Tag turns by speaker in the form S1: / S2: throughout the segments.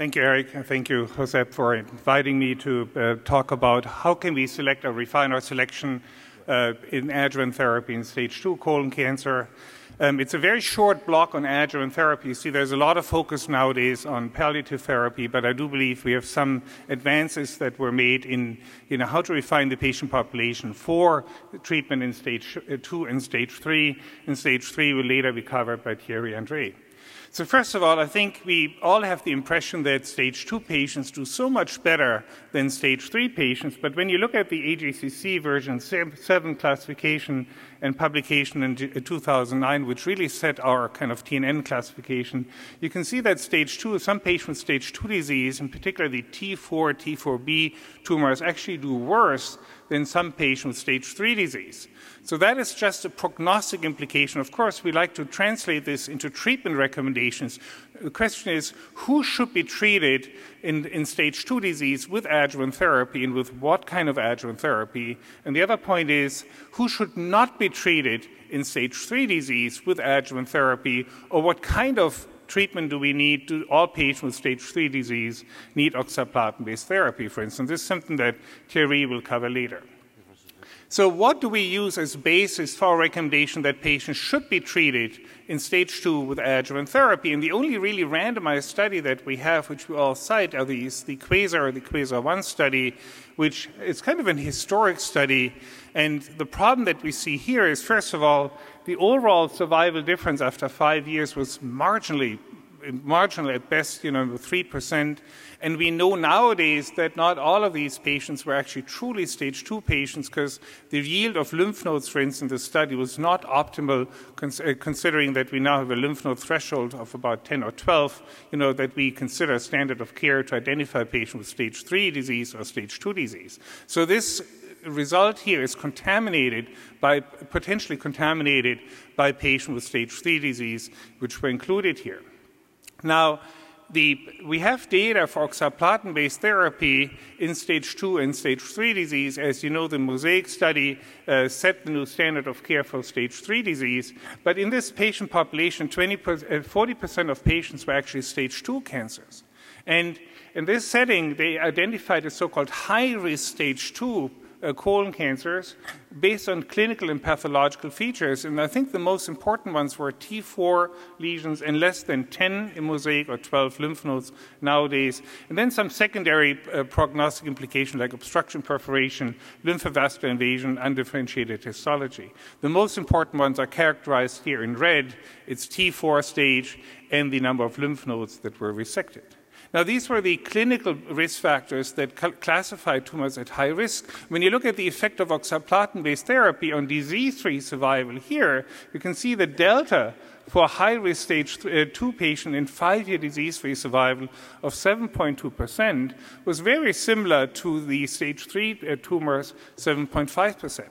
S1: Thank you, Eric. Thank you, Josep, for inviting me to uh, talk about how can we select or refine our selection uh, in adjuvant therapy in stage two colon cancer. Um, it's a very short block on adjuvant therapy. You see, there's a lot of focus nowadays on palliative therapy, but I do believe we have some advances that were made in you know, how to refine the patient population for treatment in stage uh, two and stage three. In stage three will later be covered by Thierry Andre. So, first of all, I think we all have the impression that stage two patients do so much better than stage three patients. But when you look at the AJCC version 7 classification and publication in 2009, which really set our kind of TNM classification, you can see that stage two, some patients with stage two disease, in particular the T4, T4B tumors, actually do worse than some patients with stage three disease. So that is just a prognostic implication. Of course, we like to translate this into treatment recommendations. The question is who should be treated in, in, stage two disease with adjuvant therapy and with what kind of adjuvant therapy? And the other point is who should not be treated in stage three disease with adjuvant therapy or what kind of treatment do we need? Do all patients with stage 3 disease need oxaliplatin based therapy, for instance? This is something that Thierry will cover later. So, what do we use as basis for our recommendation that patients should be treated in stage two with adjuvant therapy? And the only really randomized study that we have, which we all cite, are these the Quasar or the Quasar 1 study, which is kind of an historic study. And the problem that we see here is, first of all, the overall survival difference after five years was marginally marginal at best, you know, 3%. And we know nowadays that not all of these patients were actually truly stage two patients because the yield of lymph nodes, for instance, in the study was not optimal, cons- uh, considering that we now have a lymph node threshold of about 10 or 12, you know, that we consider standard of care to identify patients with stage three disease or stage two disease. So this result here is contaminated by potentially contaminated by patients with stage three disease, which were included here. Now, the, we have data for oxaliplatin based therapy in stage 2 and stage 3 disease. As you know, the MOSAIC study uh, set the new standard of care for stage 3 disease. But in this patient population, 20 40% of patients were actually stage 2 cancers. And in this setting, they identified a so called high risk stage 2 uh, colon cancers based on clinical and pathological features. And I think the most important ones were T4 lesions and less than 10 in mosaic or 12 lymph nodes nowadays. And then some secondary uh, prognostic implications like obstruction perforation, lymphovascular invasion, undifferentiated histology. The most important ones are characterized here in red. It's T4 stage and the number of lymph nodes that were resected. Now, these were the clinical risk factors that cl- classified tumors at high risk. When you look at the effect of oxaliplatin based therapy on disease free survival here, you can see the delta for high risk stage uh, 2 patient in five year disease free survival of 7.2% was very similar to the stage 3 uh, tumors, 7.5%.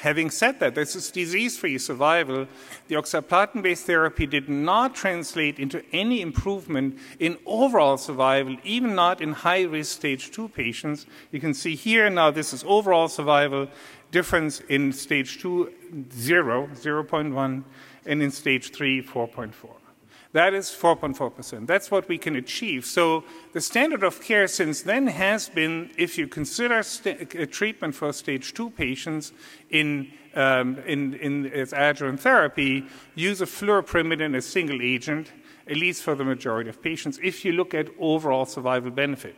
S1: Having said that, this is disease free survival. The oxaliplatin based therapy did not translate into any improvement in overall survival, even not in high risk stage 2 patients. You can see here now this is overall survival, difference in stage 2, 0, 0.1, and in stage 3, 4.4. That is 4.4%. That's what we can achieve. So the standard of care since then has been if you consider st- treatment for stage 2 patients in, um, in, in as adjuvant therapy, use a fluoropyrimidine as single agent, at least for the majority of patients, if you look at overall survival benefit.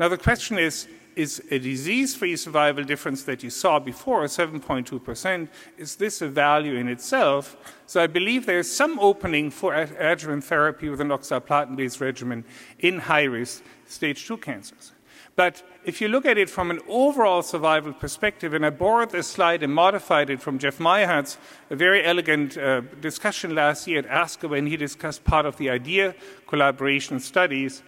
S1: Now the question is is a disease free survival difference that you saw before, 7.2%, is this a value in itself? So I believe there's some opening for adjuvant therapy with an oxaliplatin based regimen in high risk stage 2 cancers. But if you look at it from an overall survival perspective, and I borrowed this slide and modified it from Jeff Meyerhardt's a very elegant uh, discussion last year at ASCO when he discussed part of the IDEA collaboration studies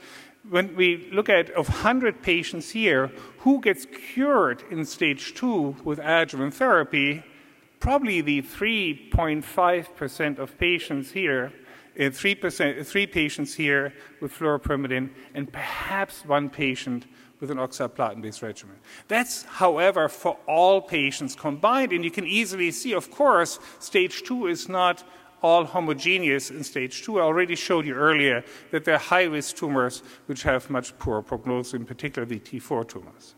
S1: when we look at of 100 patients here, who gets cured in stage two with adjuvant therapy, probably the 3.5% of patients here, uh, 3%, three patients here with fluoropyrimidine, and perhaps one patient with an oxaliplatin-based regimen. That's, however, for all patients combined, and you can easily see, of course, stage two is not all homogeneous in stage two. I already showed you earlier that there are high risk tumors which have much poorer prognosis, in particular the T4 tumors.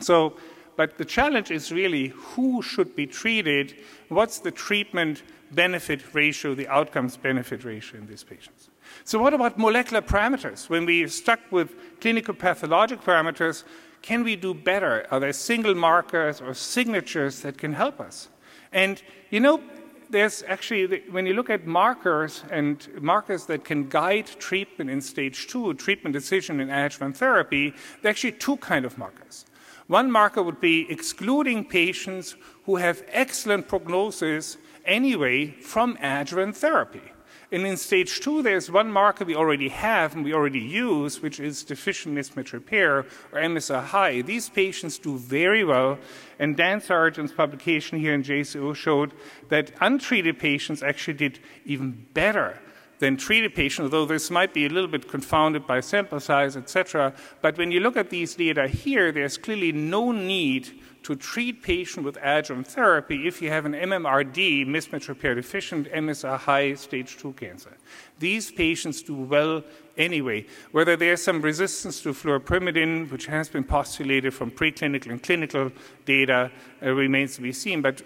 S1: So, but the challenge is really who should be treated, what's the treatment benefit ratio, the outcomes benefit ratio in these patients. So, what about molecular parameters? When we are stuck with clinical pathologic parameters, can we do better? Are there single markers or signatures that can help us? And you know, there's actually, when you look at markers and markers that can guide treatment in stage two, treatment decision in adjuvant therapy, there are actually two kind of markers. One marker would be excluding patients who have excellent prognosis anyway from adjuvant therapy. And in stage two, there's one marker we already have and we already use, which is deficient mismatch repair or MSI high. These patients do very well, and Dan Sargent's publication here in JCO showed that untreated patients actually did even better than treated patients, although this might be a little bit confounded by sample size, etc. But when you look at these data here, there's clearly no need to treat patients with adjuvant therapy if you have an MMRD, mismatch repair deficient, MSI high stage 2 cancer. These patients do well anyway. Whether there's some resistance to fluoropyrimidine, which has been postulated from preclinical and clinical data, uh, remains to be seen. But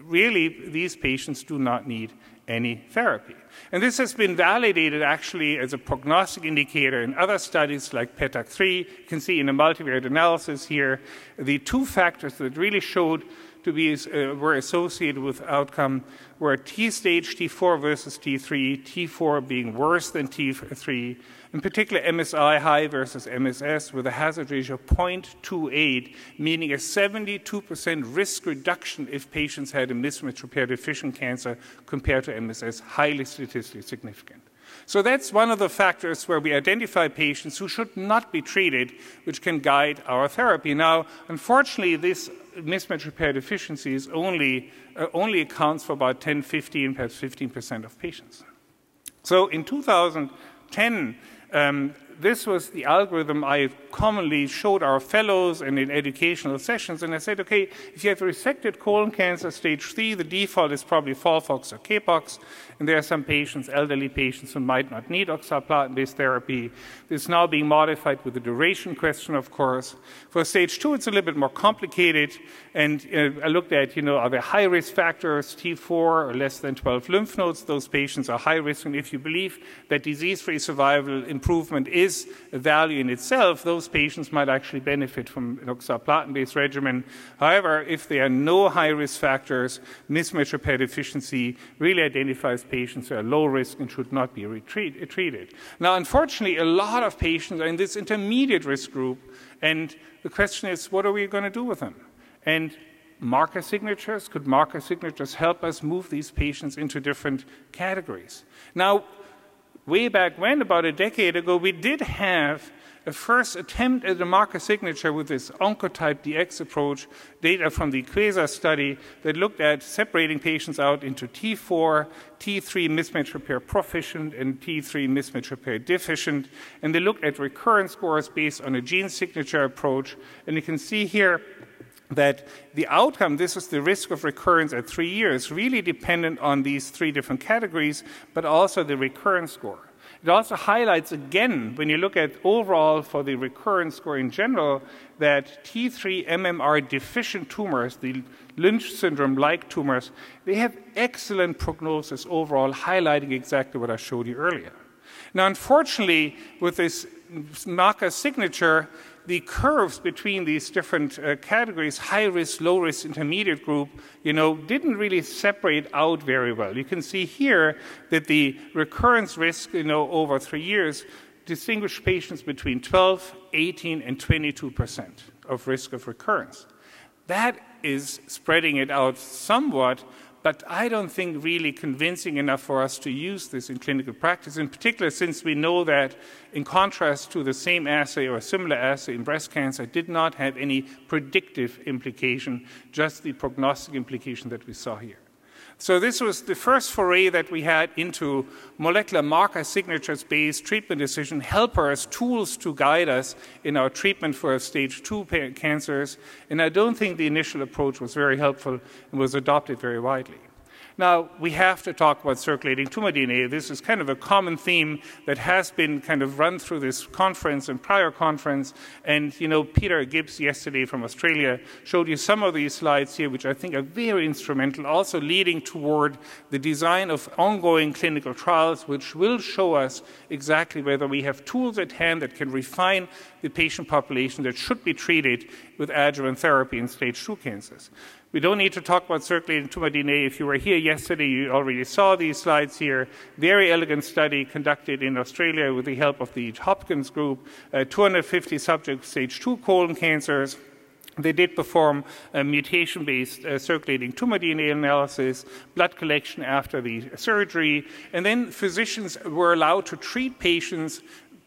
S1: really, these patients do not need any therapy. And this has been validated actually as a prognostic indicator in other studies like PETACC-3. You can see in a multivariate analysis here the two factors that really showed to be uh, were associated with outcome were T stage T4 versus T3, T4 being worse than T3, in particular MSI high versus MSS with a hazard ratio of 0.28, meaning a 72% risk reduction if patients had a mismatch repair deficient cancer compared to MSS, highly statistically significant. So that's one of the factors where we identify patients who should not be treated, which can guide our therapy. Now, unfortunately, this mismatch repair deficiency only, uh, only accounts for about 10, 15, perhaps 15% of patients. So in 2010, um, this was the algorithm I commonly showed our fellows and in educational sessions. And I said, okay, if you have resected colon cancer stage three, the default is probably FOLFOX or CAPOX. And there are some patients, elderly patients, who might not need oxaliplatin based therapy. This is now being modified with the duration question, of course. For stage two, it's a little bit more complicated. And uh, I looked at, you know, are there high risk factors, T4 or less than 12 lymph nodes? Those patients are high risk. And if you believe that disease free survival improvement is a value in itself, those patients might actually benefit from an oxaliplatin based regimen. However, if there are no high risk factors, mismatch repair deficiency really identifies patients who are low risk and should not be treated. Now, unfortunately, a lot of patients are in this intermediate risk group, and the question is, what are we going to do with them? And marker signatures, could marker signatures help us move these patients into different categories? Now, way back when, about a decade ago, we did have a first attempt at a marker signature with this Oncotype DX approach, data from the QUASAR study that looked at separating patients out into T4, T3 mismatch repair proficient, and T3 mismatch repair deficient. And they looked at recurrence scores based on a gene signature approach. And you can see here that the outcome, this is the risk of recurrence at three years, really dependent on these three different categories, but also the recurrence score. It also highlights again, when you look at overall for the recurrence score in general, that T3 MMR deficient tumors, the Lynch syndrome like tumors, they have excellent prognosis overall, highlighting exactly what I showed you earlier. Now, unfortunately, with this marker signature, the curves between these different uh, categories, high risk, low risk, intermediate group, you know, didn't really separate out very well. You can see here that the recurrence risk, you know, over three years distinguished patients between 12, 18, and 22 percent of risk of recurrence. That is spreading it out somewhat, but I don't think really convincing enough for us to use this in clinical practice, in particular since we know that, in contrast to the same assay or a similar assay in breast cancer, did not have any predictive implication, just the prognostic implication that we saw here. So this was the first foray that we had into molecular marker signatures based treatment decision helpers, tools to guide us in our treatment for stage two cancers. And I don't think the initial approach was very helpful and was adopted very widely. Now, we have to talk about circulating tumor DNA. This is kind of a common theme that has been kind of run through this conference and prior conference. And, you know, Peter Gibbs yesterday from Australia showed you some of these slides here, which I think are very instrumental, also leading toward the design of ongoing clinical trials, which will show us exactly whether we have tools at hand that can refine the patient population that should be treated with adjuvant therapy in stage 2 cancers. We don't need to talk about circulating tumor DNA. If you were here yesterday, you already saw these slides here. Very elegant study conducted in Australia with the help of the Hopkins group, uh, 250 subjects, stage 2 colon cancers. They did perform a mutation based uh, circulating tumor DNA analysis, blood collection after the surgery, and then physicians were allowed to treat patients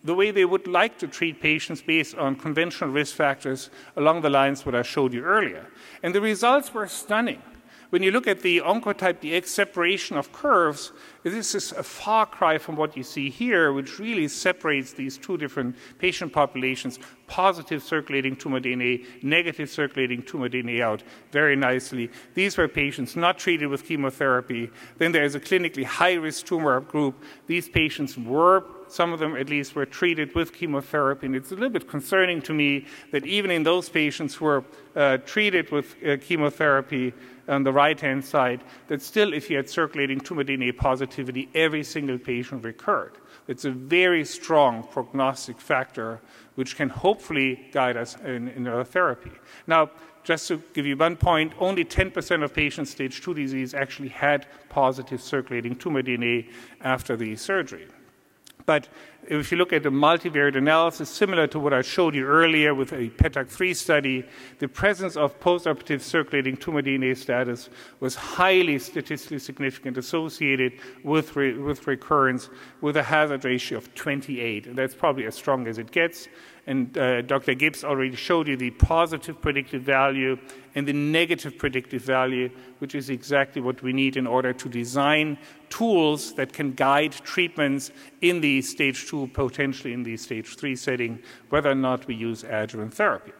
S1: the way they would like to treat patients based on conventional risk factors along the lines what I showed you earlier. And the results were stunning. When you look at the Oncotype DX separation of curves, this is a far cry from what you see here, which really separates these two different patient populations positive circulating tumor DNA, negative circulating tumor DNA out very nicely. These were patients not treated with chemotherapy. Then there is a clinically high risk tumor group. These patients were some of them at least were treated with chemotherapy. And it's a little bit concerning to me that even in those patients who were uh, treated with uh, chemotherapy on the right hand side, that still, if you had circulating tumor DNA positivity, every single patient recurred. It's a very strong prognostic factor which can hopefully guide us in, in our therapy. Now, just to give you one point, only 10% of patients stage 2 disease actually had positive circulating tumor DNA after the surgery. But if you look at the multivariate analysis, similar to what I showed you earlier with a PETACC-3 study, the presence of postoperative circulating tumor DNA status was highly statistically significant, associated with, re- with recurrence with a hazard ratio of 28. And that's probably as strong as it gets. And uh, Dr. Gibbs already showed you the positive predictive value and the negative predictive value, which is exactly what we need in order to design tools that can guide treatments in the stage two, potentially in the stage three setting, whether or not we use adjuvant therapy.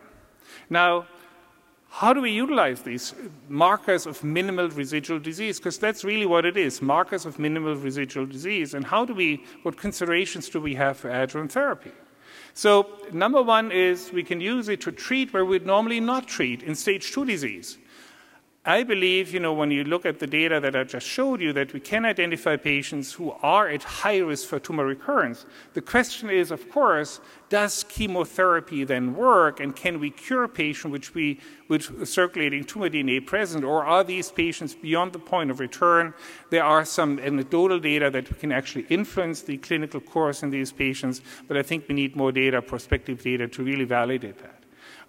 S1: Now, how do we utilize these markers of minimal residual disease? Because that's really what it is markers of minimal residual disease. And how do we, what considerations do we have for adjuvant therapy? So, number one is we can use it to treat where we'd normally not treat in stage two disease. I believe, you know, when you look at the data that I just showed you, that we can identify patients who are at high risk for tumor recurrence. The question is, of course, does chemotherapy then work, and can we cure patients which we, with circulating tumor DNA present, or are these patients beyond the point of return? There are some anecdotal data that we can actually influence the clinical course in these patients, but I think we need more data, prospective data, to really validate that.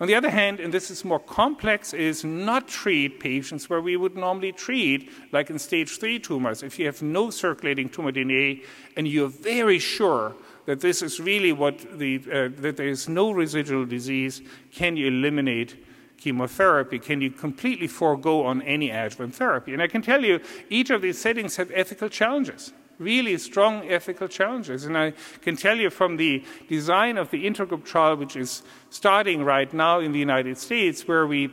S1: On the other hand, and this is more complex, is not treat patients where we would normally treat, like in stage three tumors. If you have no circulating tumor DNA and you're very sure that this is really what the, uh, that there is no residual disease, can you eliminate chemotherapy? Can you completely forego on any adjuvant therapy? And I can tell you, each of these settings have ethical challenges really strong ethical challenges. And I can tell you from the design of the intergroup trial, which is starting right now in the United States, where we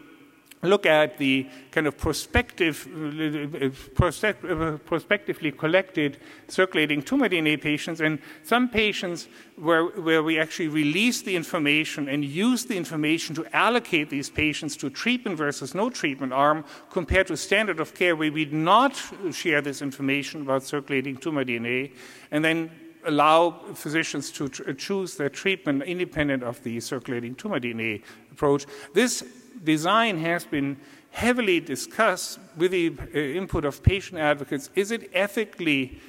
S1: look at the kind of prospective, uh, prospectively collected circulating tumor DNA patients, and some patients where, where we actually release the information and use the information to allocate these patients to treatment versus no treatment arm compared to standard of care where we not share this information about circulating tumor DNA, and then allow physicians to choose their treatment independent of the circulating tumor DNA approach. This design has been heavily discussed with the uh, input of patient advocates. Is it ethically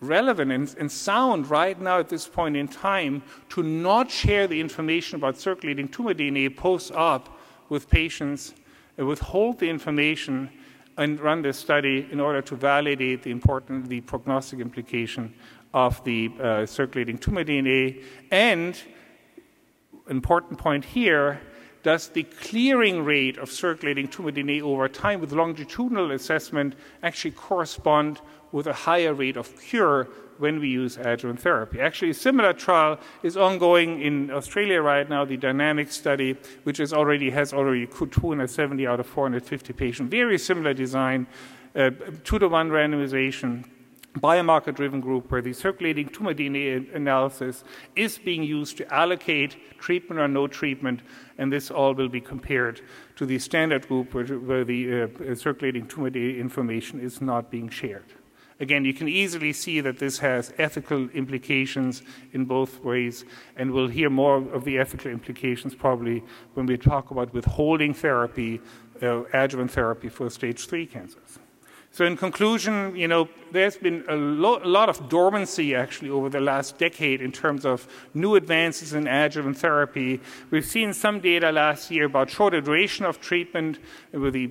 S1: relevant and, and, sound right now at this point in time to not share the information about circulating tumor DNA post op with patients, uh, withhold the information, and run this study in order to validate the important, the prognostic implication of the uh, circulating tumor DNA? And, important point here, does the clearing rate of circulating tumor DNA over time with longitudinal assessment actually correspond with a higher rate of cure when we use adjuvant therapy. Actually, a similar trial is ongoing in Australia right now, the dynamic study, which is already has already 270 out of 450 patients. Very similar design, uh, two to one randomization biomarker driven group where the circulating tumor DNA analysis is being used to allocate treatment or no treatment, and this all will be compared to the standard group where, where the uh, circulating tumor DNA information is not being shared. Again, you can easily see that this has ethical implications in both ways, and we'll hear more of the ethical implications probably when we talk about withholding therapy, uh, adjuvant therapy for stage three cancers. So, in conclusion, you know, there's been a, lo- lot of dormancy actually over the last decade in terms of new advances in adjuvant therapy. We've seen some data last year about shorter duration of treatment with the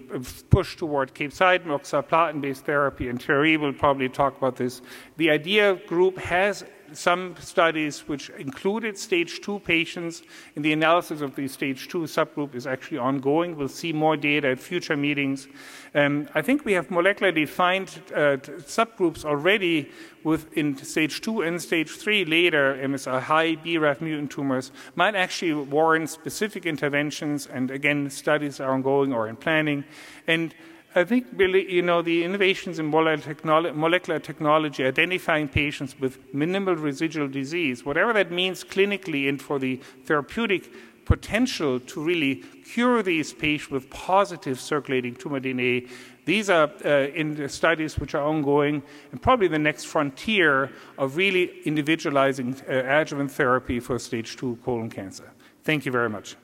S1: push toward capecitabine, oxaliplatin-based therapy, and Thierry will probably talk about this. The IDEA group has some studies which included stage two patients in the analysis of the stage two subgroup is actually ongoing. We'll see more data at future meetings. Um, I think we have molecularly defined uh, subgroups already within stage two and stage three later, MSI high BRAF mutant tumors might actually warrant specific interventions. And again, studies are ongoing or in planning. And I think really, you know, the innovations in molecular technology, identifying patients with minimal residual disease, whatever that means clinically and for the therapeutic potential to really cure these patients with positive circulating tumor DNA. These are uh, in the studies which are ongoing and probably the next frontier of really individualizing uh, adjuvant therapy for stage two colon cancer. Thank you very much.